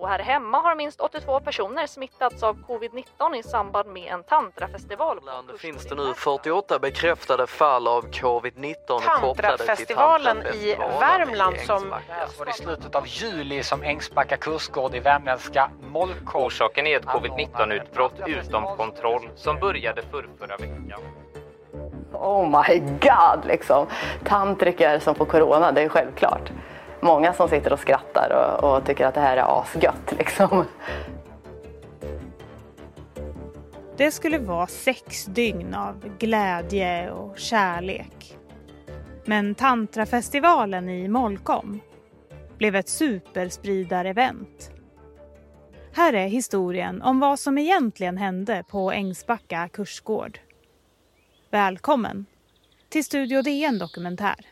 Och här hemma har minst 82 personer smittats av covid-19 i samband med en tantrafestival. Land finns det nu 48 bekräftade fall av covid-19 kopplade till Tantrafestivalen i Värmland som. Det var i slutet av juli som Ängsbacka kursgård i värmländska Molkom Orsaken är ett covid-19-utbrott utom kontroll som började för förra veckan. Oh my god liksom. Tantriker som får corona, det är självklart. Många som sitter och skrattar och, och tycker att det här är asgött liksom. Det skulle vara sex dygn av glädje och kärlek. Men Tantrafestivalen i Molkom blev ett superspridarevent. Här är historien om vad som egentligen hände på Ängsbacka kursgård. Välkommen till Studio DN Dokumentär.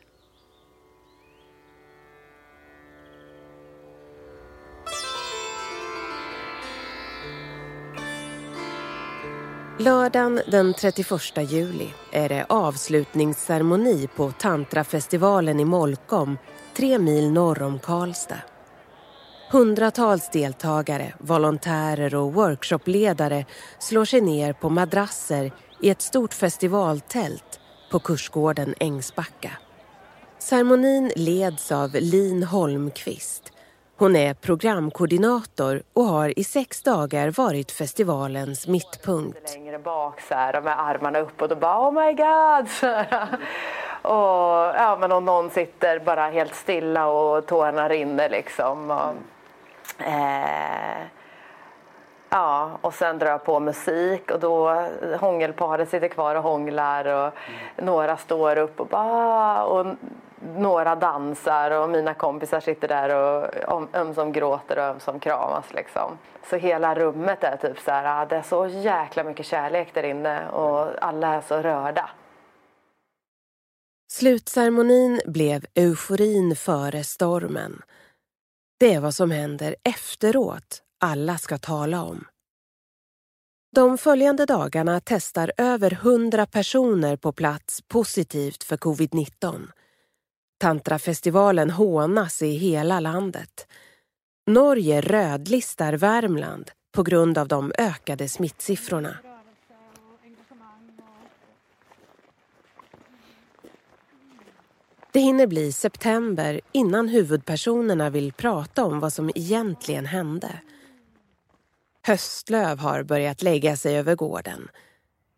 Lördagen den 31 juli är det avslutningsceremoni på Tantrafestivalen i Molkom, tre mil norr om Karlstad. Hundratals deltagare, volontärer och workshopledare slår sig ner på madrasser i ett stort festivaltält på kursgården Ängsbacka. Ceremonin leds av Lin Holmqvist. Hon är programkoordinator och har i sex dagar varit festivalens mittpunkt. Längre bak så här, med armarna uppåt och bara oh my god. Så här. Och, ja, men och någon sitter bara helt stilla och tårarna rinner liksom. Och, eh, Ja, och sen drar jag på musik och då hångelparet sitter kvar och hånglar och några står upp och bara och några dansar och mina kompisar sitter där och om- ömsom gråter och ömsom kramas liksom. Så hela rummet är typ så här, ah, det är så jäkla mycket kärlek där inne och alla är så rörda. Slutceremonin blev euforin före stormen. Det är vad som händer efteråt alla ska tala om. De följande dagarna testar över 100 personer på plats positivt för covid-19. Tantrafestivalen hånas i hela landet. Norge rödlistar Värmland på grund av de ökade smittsiffrorna. Det hinner bli september innan huvudpersonerna vill prata om vad som egentligen hände. Höstlöv har börjat lägga sig över gården.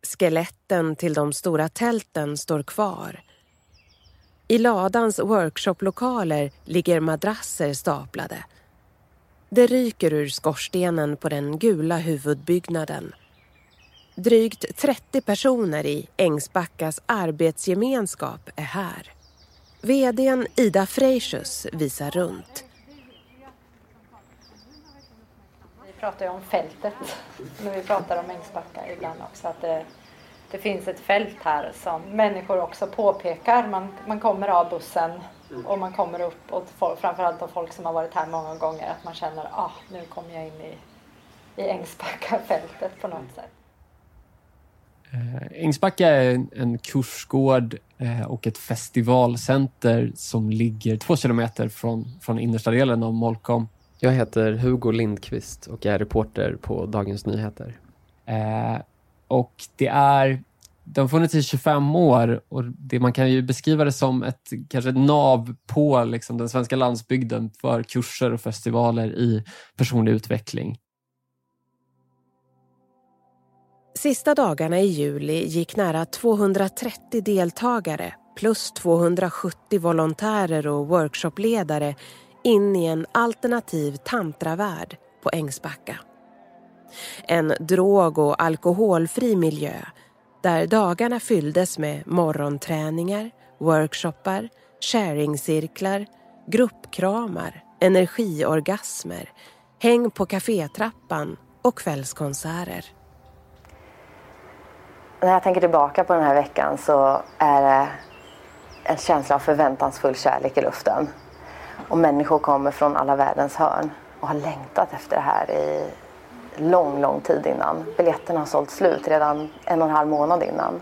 Skeletten till de stora tälten står kvar. I ladans workshoplokaler ligger madrasser staplade. Det ryker ur skorstenen på den gula huvudbyggnaden. Drygt 30 personer i Ängsbackas arbetsgemenskap är här. VDn Ida Freisius visar runt. Vi pratar ju om fältet när vi pratar om Ängsbacka ibland också. Att det, det finns ett fält här som människor också påpekar. Man, man kommer av bussen och man kommer upp och folk, framförallt av folk som har varit här många gånger att man känner att ah, nu kommer jag in i, i Ängsbackafältet på något sätt. Eh, Ängsbacka är en- kursgård eh, och ett festivalcenter som ligger två kilometer från, från innersta delen av Molkom. Jag heter Hugo Lindqvist och är reporter på Dagens Nyheter. Och det är, de har funnits i 25 år och det, man kan ju beskriva det som ett kanske ett nav på liksom, den svenska landsbygden för kurser och festivaler i personlig utveckling. Sista dagarna i juli gick nära 230 deltagare plus 270 volontärer och workshopledare in i en alternativ tantravärld på Ängsbacka. En drog och alkoholfri miljö där dagarna fylldes med morgonträningar, workshoppar, sharingcirklar, gruppkramar, energiorgasmer, häng på kafétrappan och kvällskonserter. När jag tänker tillbaka på den här veckan så är det en känsla av förväntansfull kärlek i luften. Och människor kommer från alla världens hörn och har längtat efter det här i lång, lång tid innan. Biljetterna har sålt slut redan en och en halv månad innan.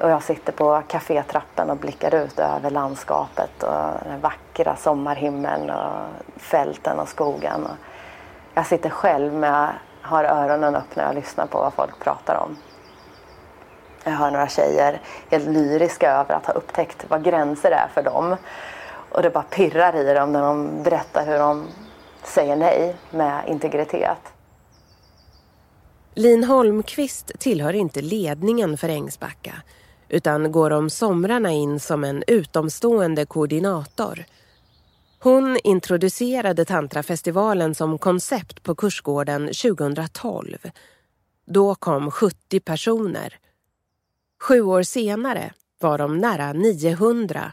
Och jag sitter på kafétrappen och blickar ut över landskapet och den vackra sommarhimlen och fälten och skogen. Och jag sitter själv med har öronen öppna och lyssnar på vad folk pratar om. Jag hör några tjejer helt lyriska över att ha upptäckt vad gränser är för dem. Och det bara pirrar i dem när de berättar hur de säger nej med integritet. Lin Holmqvist tillhör inte ledningen för Ängsbacka utan går om somrarna in som en utomstående koordinator. Hon introducerade tantrafestivalen som koncept på kursgården 2012. Då kom 70 personer. Sju år senare var de nära 900.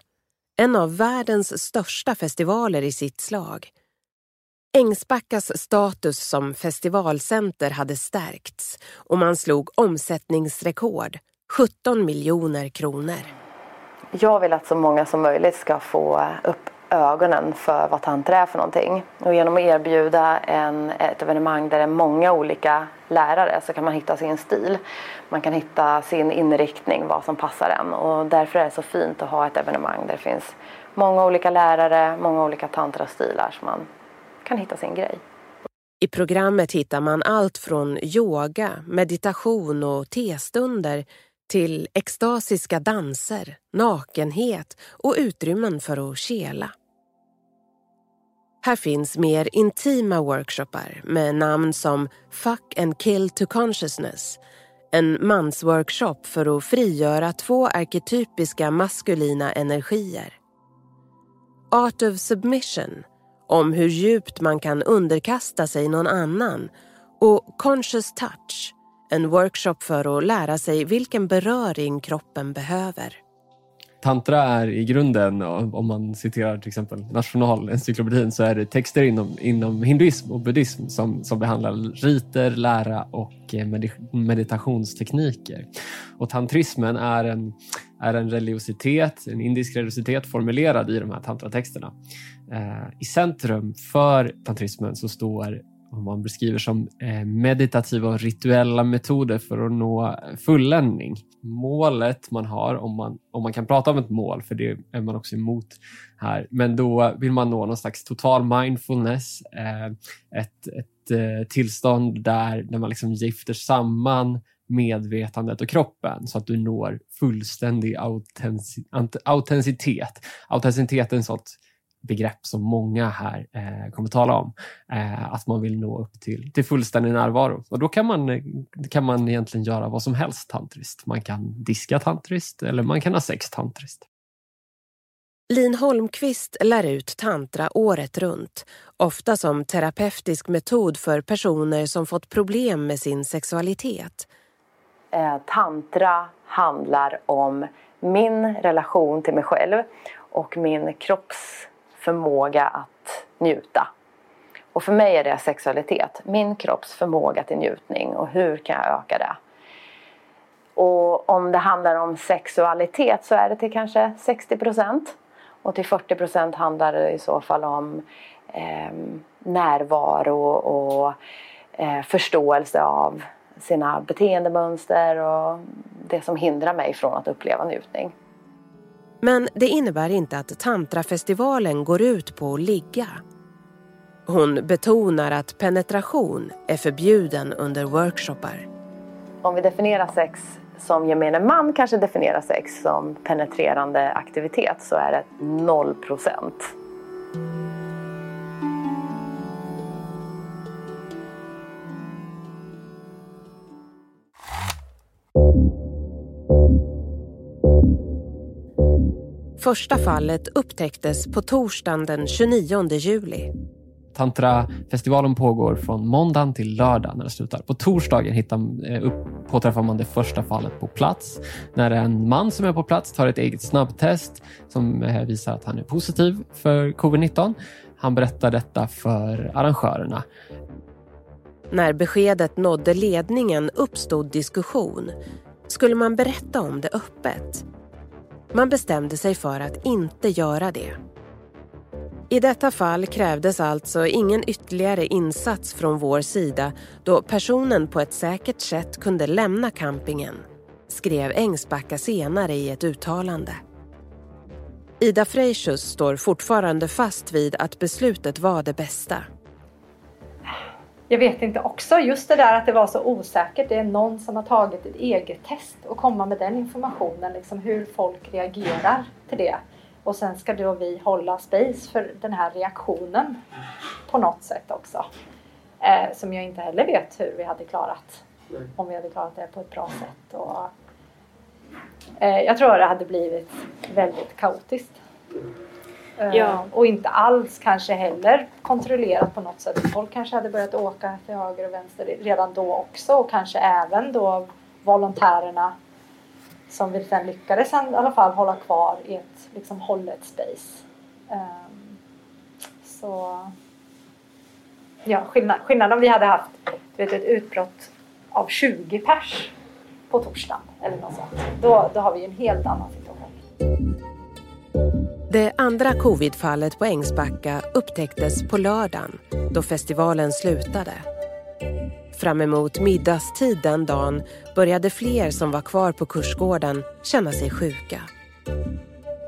En av världens största festivaler i sitt slag. Ängsbackas status som festivalcenter hade stärkts och man slog omsättningsrekord, 17 miljoner kronor. Jag vill att så många som möjligt ska få upp ögonen för vad tantra är för någonting. Och genom att erbjuda en, ett evenemang där det är många olika lärare så kan man hitta sin stil. Man kan hitta sin inriktning, vad som passar en. Och därför är det så fint att ha ett evenemang där det finns många olika lärare, många olika tantrastilar som man kan hitta sin grej. I programmet hittar man allt från yoga, meditation och testunder till extasiska danser, nakenhet och utrymmen för att kela. Här finns mer intima workshoppar med namn som Fuck and Kill to Consciousness, en mansworkshop för att frigöra två arketypiska maskulina energier. Art of Submission, om hur djupt man kan underkasta sig någon annan och Conscious Touch, en workshop för att lära sig vilken beröring kroppen behöver. Tantra är i grunden, om man citerar till exempel Nationalencyklopedin, så är det texter inom, inom hinduism och buddhism som, som behandlar riter, lära och eh, meditationstekniker. Och tantrismen är en, är en religiositet, en indisk religiositet formulerad i de här tantratexterna. Eh, I centrum för tantrismen så står vad man beskriver som eh, meditativa och rituella metoder för att nå fulländning. Målet man har, om man, om man kan prata om ett mål, för det är man också emot här, men då vill man nå någon slags total mindfulness, eh, ett, ett eh, tillstånd där, där man liksom gifter samman medvetandet och kroppen så att du når fullständig autenticitet. Autenticitet är en sorts begrepp som många här eh, kommer tala om. Eh, att man vill nå upp till, till fullständig närvaro. Och då kan man, kan man egentligen göra vad som helst tantriskt. Man kan diska tantriskt eller man kan ha sex tantriskt. Lin Holmqvist lär ut tantra året runt, ofta som terapeutisk metod för personer som fått problem med sin sexualitet. Eh, tantra handlar om min relation till mig själv och min kropps förmåga att njuta. Och för mig är det sexualitet, min kropps förmåga till njutning och hur kan jag öka det? Och om det handlar om sexualitet så är det till kanske 60 procent. Och till 40 procent handlar det i så fall om eh, närvaro och eh, förståelse av sina beteendemönster och det som hindrar mig från att uppleva njutning. Men det innebär inte att tantrafestivalen går ut på att ligga. Hon betonar att penetration är förbjuden under workshoppar. Om vi definierar sex som gemene man kanske definierar sex som penetrerande aktivitet så är det noll procent. Första fallet upptäcktes på torsdagen den 29 juli. Tantrafestivalen pågår från måndagen till lördag när det slutar. På torsdagen hittar, eh, upp, påträffar man det första fallet på plats. När en man som är på plats tar ett eget snabbtest som eh, visar att han är positiv för covid-19. Han berättar detta för arrangörerna. När beskedet nådde ledningen uppstod diskussion. Skulle man berätta om det öppet? Man bestämde sig för att inte göra det. I detta fall krävdes alltså ingen ytterligare insats från vår sida då personen på ett säkert sätt kunde lämna campingen. skrev Ängsbacka senare i ett uttalande. Ida Freisius står fortfarande fast vid att beslutet var det bästa. Jag vet inte också, just det där att det var så osäkert. Det är någon som har tagit ett eget test och komma med den informationen, liksom hur folk reagerar till det. Och sen ska då vi hålla space för den här reaktionen på något sätt också. Eh, som jag inte heller vet hur vi hade klarat. Om vi hade klarat det på ett bra sätt. Och, eh, jag tror det hade blivit väldigt kaotiskt. Eh, Ja. Och inte alls kanske heller kontrollerat på något sätt. Folk kanske hade börjat åka till höger och vänster redan då också och kanske även då volontärerna som vi sen lyckades i alla fall hålla kvar i ett liksom hållet space. Ehm, så ja, skillnad, skillnad om vi hade haft du vet, ett utbrott av 20 pers på torsdagen eller något sånt. Då, då har vi en helt annan situation. Det andra covidfallet på Ängsbacka upptäcktes på lördagen då festivalen slutade. Fram emot middagstid den dagen började fler som var kvar på kursgården känna sig sjuka.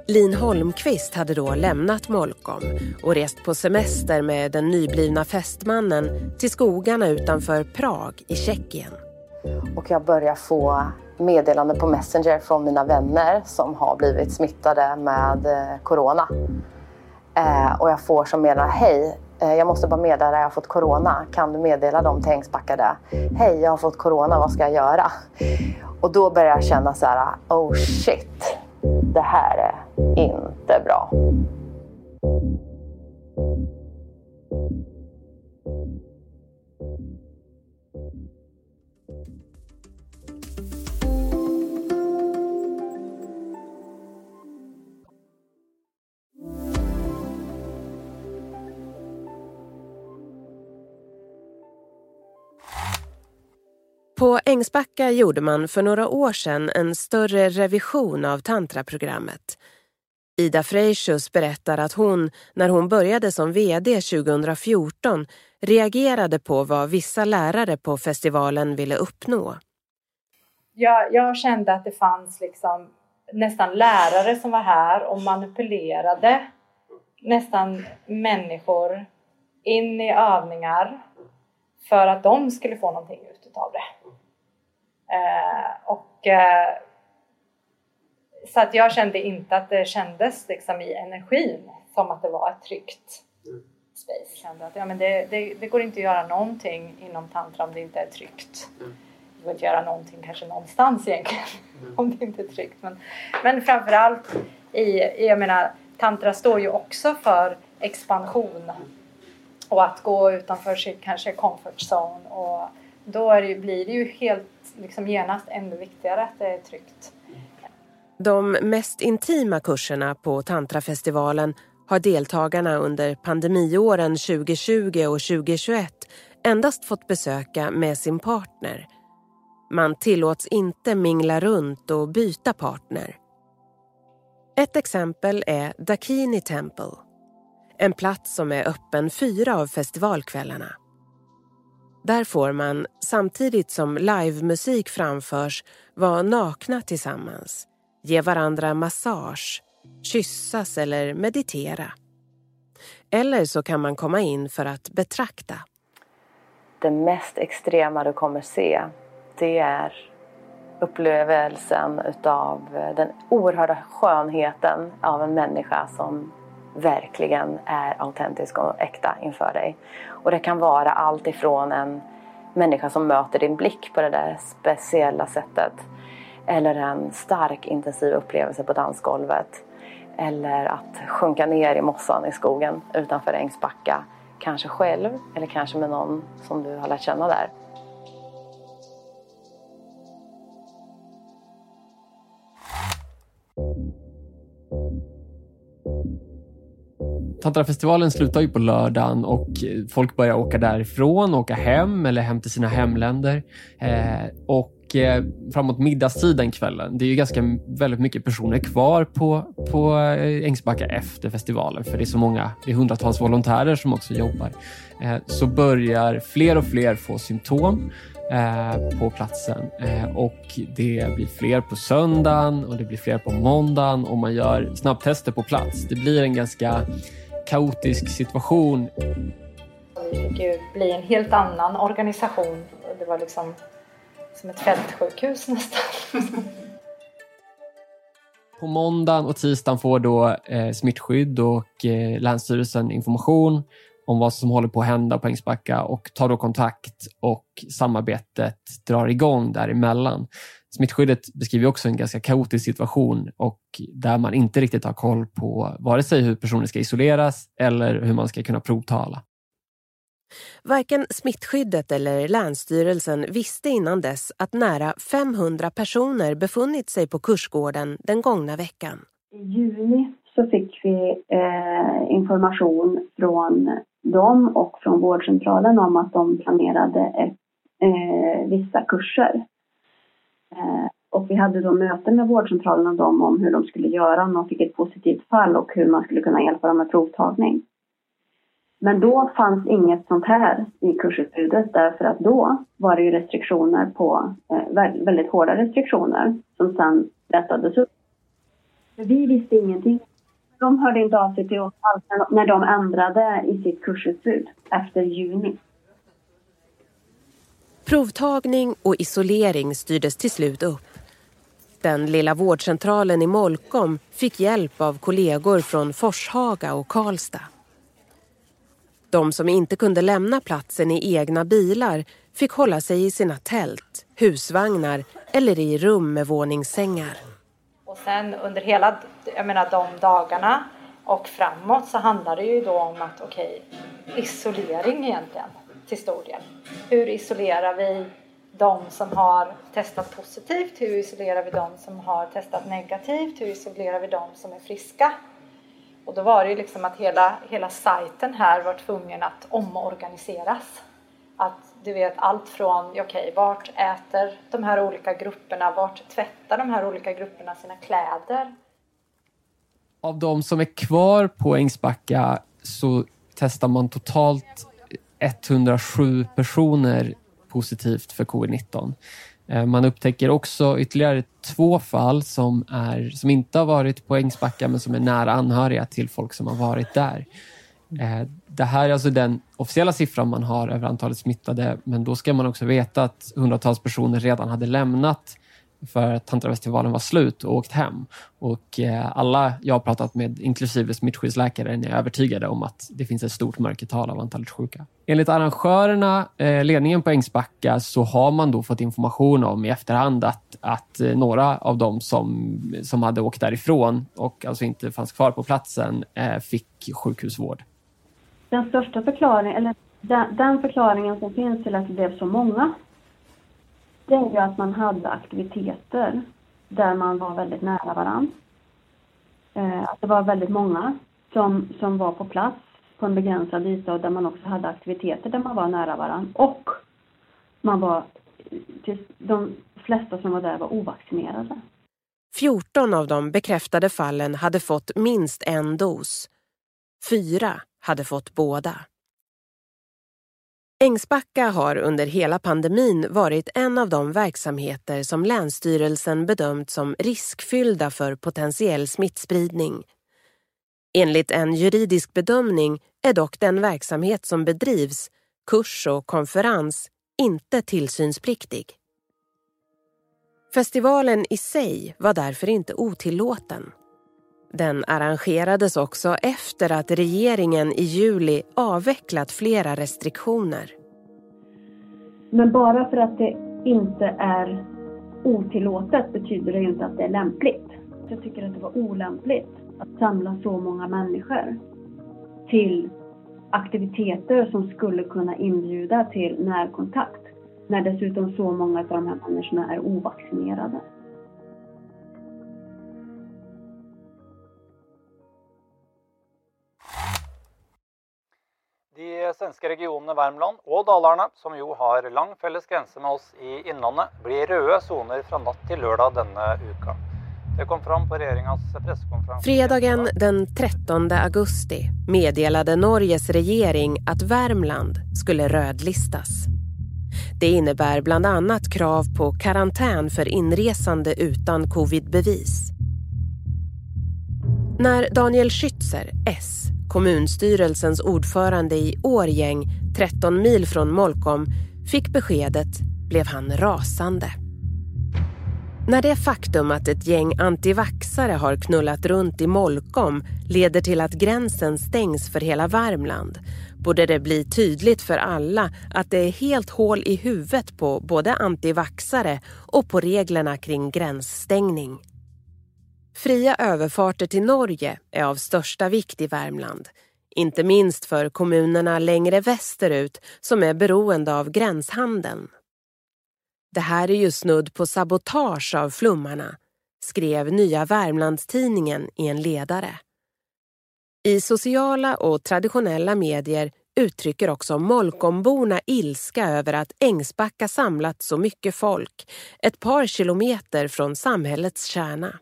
Lin Holmqvist hade då lämnat Molkom och rest på semester med den nyblivna fästmannen till skogarna utanför Prag i Tjeckien. Och jag började få meddelande på Messenger från mina vänner som har blivit smittade med eh, corona. Eh, och jag får som meddelande, hej, eh, jag måste bara meddela att jag har fått corona. Kan du meddela dem till Ängsbacka det? Hej, jag har fått corona, vad ska jag göra? Och då börjar jag känna så här, oh shit, det här är inte bra. På Ängsbacka gjorde man för några år sedan en större revision av tantraprogrammet. Ida Freisius berättar att hon, när hon började som VD 2014, reagerade på vad vissa lärare på festivalen ville uppnå. jag, jag kände att det fanns liksom nästan lärare som var här och manipulerade nästan människor in i övningar för att de skulle få någonting ut av det. Eh, och, eh, så att jag kände inte att det kändes liksom i energin som att det var ett tryggt space. Jag kände att ja, men det, det, det går inte att göra någonting inom tantra om det inte är tryggt. Det går inte att göra någonting kanske någonstans egentligen om det inte är tryggt. Men, men framförallt i, jag menar, tantra står ju också för expansion och att gå utanför sitt kanske comfort zone och då är det, blir det ju helt liksom genast ännu viktigare att det är tryggt. De mest intima kurserna på Tantrafestivalen har deltagarna under pandemiåren 2020 och 2021 endast fått besöka med sin partner. Man tillåts inte mingla runt och byta partner. Ett exempel är Dakini Temple. En plats som är öppen fyra av festivalkvällarna. Där får man, samtidigt som livemusik framförs, vara nakna tillsammans, ge varandra massage, kyssas eller meditera. Eller så kan man komma in för att betrakta. Det mest extrema du kommer se, det är upplevelsen utav den oerhörda skönheten av en människa som verkligen är autentisk och äkta inför dig. Och det kan vara allt ifrån en människa som möter din blick på det där speciella sättet eller en stark intensiv upplevelse på dansgolvet eller att sjunka ner i mossan i skogen utanför Ängsbacka kanske själv eller kanske med någon som du har lärt känna där. Tantrafestivalen slutar ju på lördagen och folk börjar åka därifrån, åka hem eller hem till sina hemländer. Eh, och och framåt middagstid den kvällen, det är ju ganska väldigt mycket personer kvar på, på eh, Ängsbacka efter festivalen, för det är så många, det är hundratals volontärer som också jobbar. Eh, så börjar fler och fler få symptom på platsen och det blir fler på söndagen och det blir fler på måndagen och man gör snabbtester på plats. Det blir en ganska kaotisk situation. Vi fick ju bli en helt annan organisation. Det var liksom som ett fältsjukhus nästan. På måndagen och tisdagen får då eh, smittskydd och eh, Länsstyrelsen information om vad som håller på att hända på Ängsbacka och tar då kontakt och samarbetet drar igång däremellan. Smittskyddet beskriver också en ganska kaotisk situation och där man inte riktigt har koll på vare sig hur personer ska isoleras eller hur man ska kunna provtala. Varken smittskyddet eller Länsstyrelsen visste innan dess att nära 500 personer befunnit sig på kursgården den gångna veckan. I juni så fick vi eh, information från dem och från vårdcentralen om att de planerade ett, eh, vissa kurser. Eh, och vi hade då möten med vårdcentralen och dem om hur de skulle göra om de fick ett positivt fall och hur man skulle kunna hjälpa dem med provtagning. Men då fanns inget sånt här i kursutbudet därför att då var det ju restriktioner på, eh, väldigt, hårda restriktioner som sen lättades upp. Vi visste ingenting. De hörde inte av sig till oss alls när de ändrade i sitt kursutbud efter juni. Provtagning och isolering styrdes till slut upp. Den lilla vårdcentralen i Molkom fick hjälp av kollegor från Forshaga och Karlstad. De som inte kunde lämna platsen i egna bilar fick hålla sig i sina tält, husvagnar eller i rum med våningssängar. Och sen under hela jag menar, de dagarna och framåt så handlar det ju då om att okej, okay, isolering egentligen till stor del. Hur isolerar vi de som har testat positivt? Hur isolerar vi de som har testat negativt? Hur isolerar vi de som är friska? Och då var det ju liksom att hela, hela sajten här var tvungen att omorganiseras. Att du vet allt från, okej, okay, vart äter de här olika grupperna, vart tvättar de här olika grupperna sina kläder? Av de som är kvar på Ängsbacka så testar man totalt 107 personer positivt för covid-19. Eh, man upptäcker också ytterligare två fall som, är, som inte har varit på Ängsbacka men som är nära anhöriga till folk som har varit där. Eh, det här är alltså den officiella siffran man har över antalet smittade men då ska man också veta att hundratals personer redan hade lämnat för att tantravestivalen var slut och åkt hem. Och eh, alla jag har pratat med, inklusive smittskyddsläkaren, är övertygade om att det finns ett stort mörkertal av antalet sjuka. Enligt arrangörerna, eh, ledningen på Ängsbacka, så har man då fått information om i efterhand att, att eh, några av dem som, som hade åkt därifrån och alltså inte fanns kvar på platsen fick sjukhusvård. Den största förklaringen, eller den, den förklaringen som finns till att det blev så många det är ju att man hade aktiviteter där man var väldigt nära varandra. Eh, att det var väldigt många som, som var på plats på en begränsad yta och där man också hade aktiviteter där man var nära varandra. Och man var, de flesta som var där var ovaccinerade. 14 av de bekräftade fallen hade fått minst en dos. Fyra hade fått båda. Ängsbacka har under hela pandemin varit en av de verksamheter som Länsstyrelsen bedömt som riskfyllda för potentiell smittspridning. Enligt en juridisk bedömning är dock den verksamhet som bedrivs, kurs och konferens, inte tillsynspliktig. Festivalen i sig var därför inte otillåten. Den arrangerades också efter att regeringen i juli avvecklat flera restriktioner. Men bara för att det inte är otillåtet betyder det inte att det är lämpligt. Jag tycker att det var olämpligt att samla så många människor till aktiviteter som skulle kunna inbjuda till närkontakt när dessutom så många av de här människorna är ovaccinerade. De svenska regionerna Värmland och Dalarna, som ju har lång felles gräns med oss i inlandet, blir röda zoner från natt till lördag denna vecka. Det kom fram på regeringens presskonferens. Fredagen den 13 augusti meddelade Norges regering att Värmland skulle rödlistas. Det innebär bland annat krav på karantän för inresande utan covidbevis. När Daniel Schützer, S, kommunstyrelsens ordförande i Årgäng, 13 mil från Molkom, fick beskedet blev han rasande. När det faktum att ett gäng antivaxare har knullat runt i Molkom leder till att gränsen stängs för hela Värmland borde det bli tydligt för alla att det är helt hål i huvudet på både antivaxare och på reglerna kring gränsstängning. Fria överfarter till Norge är av största vikt i Värmland. Inte minst för kommunerna längre västerut som är beroende av gränshandeln. Det här är ju snudd på sabotage av flummarna, skrev Nya Värmlandstidningen i en ledare. I sociala och traditionella medier uttrycker också Molkomborna ilska över att Ängsbacka samlat så mycket folk, ett par kilometer från samhällets kärna.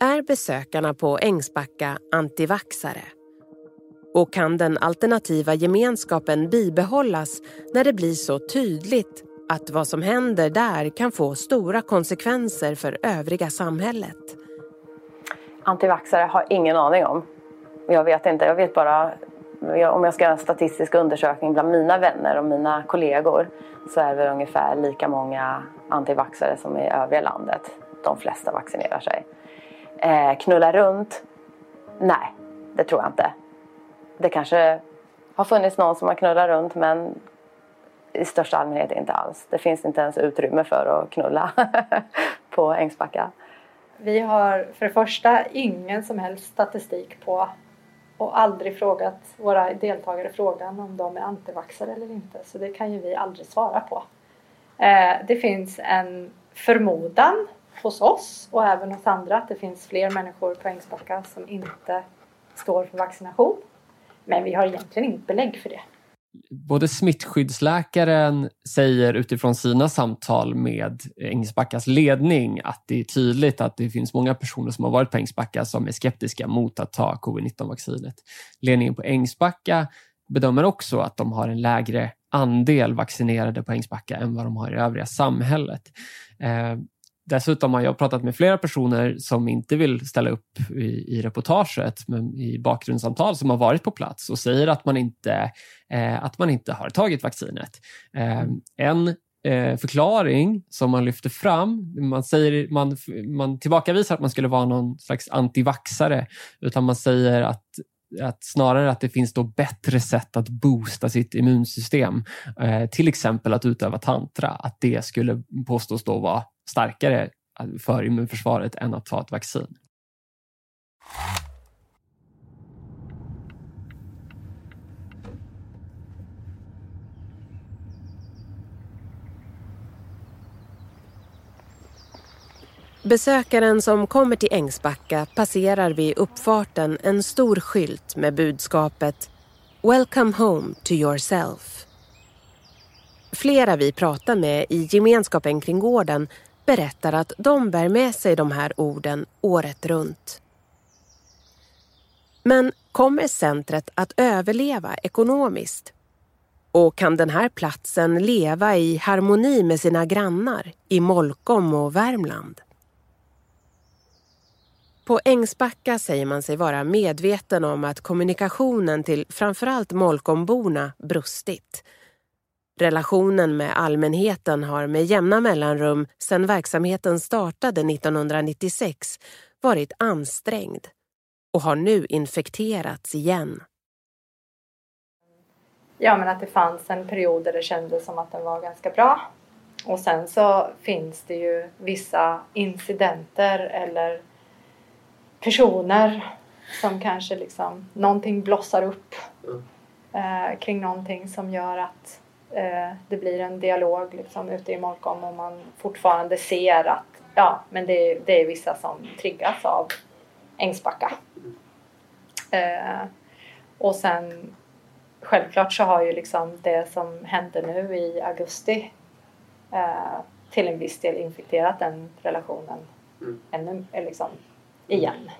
Är besökarna på Ängsbacka antivaxare? Och kan den alternativa gemenskapen bibehållas när det blir så tydligt att vad som händer där kan få stora konsekvenser för övriga samhället? Antivaxare har ingen aning om. Jag vet inte, jag vet bara om jag ska göra en statistisk undersökning bland mina vänner och mina kollegor så är det ungefär lika många antivaxare som i övriga landet. De flesta vaccinerar sig. Eh, knulla runt? Nej, det tror jag inte. Det kanske har funnits någon som har knullat runt men i största allmänhet inte alls. Det finns inte ens utrymme för att knulla på Ängsbacka. Vi har för det första ingen som helst statistik på och aldrig frågat våra deltagare frågan om de är antivaxxare eller inte. Så det kan ju vi aldrig svara på. Eh, det finns en förmodan hos oss och även hos andra att det finns fler människor på Ängsbacka som inte står för vaccination. Men vi har egentligen inte belägg för det. Både smittskyddsläkaren säger utifrån sina samtal med Ängsbackas ledning att det är tydligt att det finns många personer som har varit på Ängsbacka som är skeptiska mot att ta covid-19-vaccinet. Ledningen på Ängsbacka bedömer också att de har en lägre andel vaccinerade på Ängsbacka än vad de har i övriga samhället. Eh, Dessutom har jag pratat med flera personer som inte vill ställa upp i, i reportaget, men i bakgrundssamtal som har varit på plats och säger att man inte, eh, att man inte har tagit vaccinet. Eh, en eh, förklaring som man lyfter fram, man, säger, man, man tillbakavisar att man skulle vara någon slags antivaxare, utan man säger att att snarare att det finns då bättre sätt att boosta sitt immunsystem. Eh, till exempel att utöva tantra. Att det skulle påstås då vara starkare för immunförsvaret än att ta ett vaccin. Besökaren som kommer till Ängsbacka passerar vid uppfarten en stor skylt med budskapet Welcome home to yourself. Flera vi pratar med i gemenskapen kring gården berättar att de bär med sig de här orden året runt. Men kommer centret att överleva ekonomiskt? Och kan den här platsen leva i harmoni med sina grannar i Molkom och Värmland? På Ängsbacka säger man sig vara medveten om att kommunikationen till framförallt Molkomborna brustit Relationen med allmänheten har med jämna mellanrum sedan verksamheten startade 1996 varit ansträngd och har nu infekterats igen. Ja, men att det fanns en period där det kändes som att den var ganska bra. Och sen så finns det ju vissa incidenter eller personer som kanske liksom någonting blossar upp mm. eh, kring någonting som gör att eh, det blir en dialog liksom, ute i Molkom och man fortfarande ser att ja, men det, det är vissa som triggas av Ängsbacka. Eh, och sen självklart så har ju liksom det som hände nu i augusti eh, till en viss del infekterat den relationen mm. ännu liksom, igen.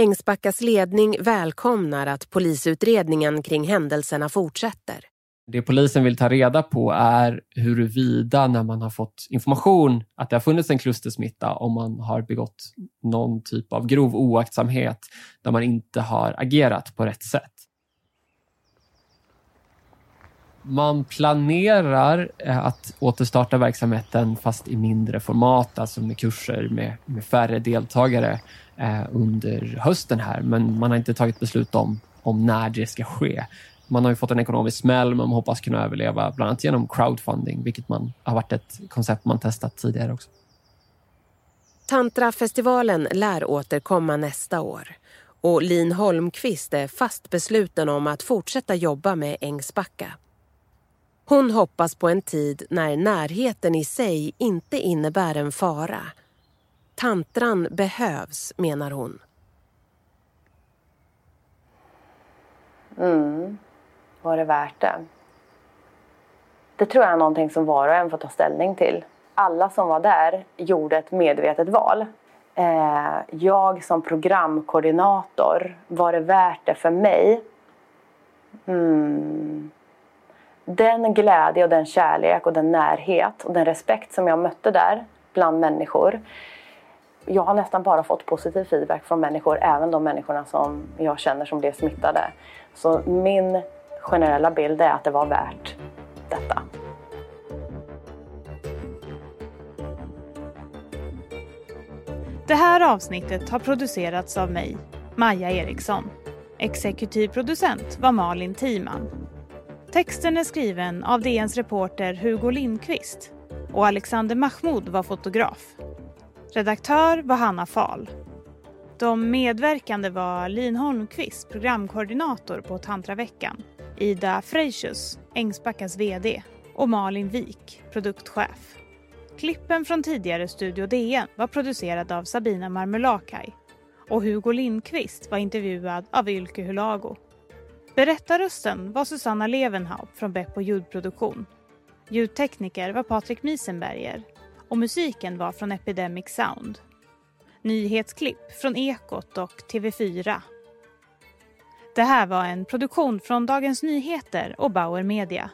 Ängsbackas ledning välkomnar att polisutredningen kring händelserna fortsätter. Det polisen vill ta reda på är huruvida när man har fått information att det har funnits en klustersmitta om man har begått någon typ av grov oaktsamhet där man inte har agerat på rätt sätt. Man planerar eh, att återstarta verksamheten fast i mindre format, alltså med kurser med, med färre deltagare eh, under hösten här. Men man har inte tagit beslut om, om när det ska ske. Man har ju fått en ekonomisk smäll, men man hoppas kunna överleva bland annat genom crowdfunding, vilket man, har varit ett koncept man testat tidigare också. Tantrafestivalen lär återkomma nästa år och Lin Holmqvist är fast besluten om att fortsätta jobba med Ängsbacka. Hon hoppas på en tid när närheten i sig inte innebär en fara. Tantran behövs, menar hon. Mm. Var det värt det? Det tror jag är någonting som var och en får ta ställning till. Alla som var där gjorde ett medvetet val. Eh, jag som programkoordinator, var det värt det för mig? Mm den glädje och den kärlek och den närhet och den respekt som jag mötte där bland människor. Jag har nästan bara fått positiv feedback från människor, även de människorna som jag känner som blev smittade. Så min generella bild är att det var värt detta. Det här avsnittet har producerats av mig, Maja Eriksson. Exekutiv producent var Malin Timan. Texten är skriven av DNs reporter Hugo Lindqvist och Alexander Mahmoud var fotograf. Redaktör var Hanna Fahl. De medverkande var Lin Holmqvist, programkoordinator på Tantraveckan, Ida Freisius, Ängsbackas VD och Malin Wik, produktchef. Klippen från tidigare Studio DN var producerade av Sabina Marmulakai och Hugo Lindqvist var intervjuad av Ylke Hulago. Berättarrösten var Susanna Levenhaup från Beppo ljudproduktion. Ljudtekniker var Patrik Miesenberger och musiken var från Epidemic Sound. Nyhetsklipp från Ekot och TV4. Det här var en produktion från Dagens Nyheter och Bauer Media.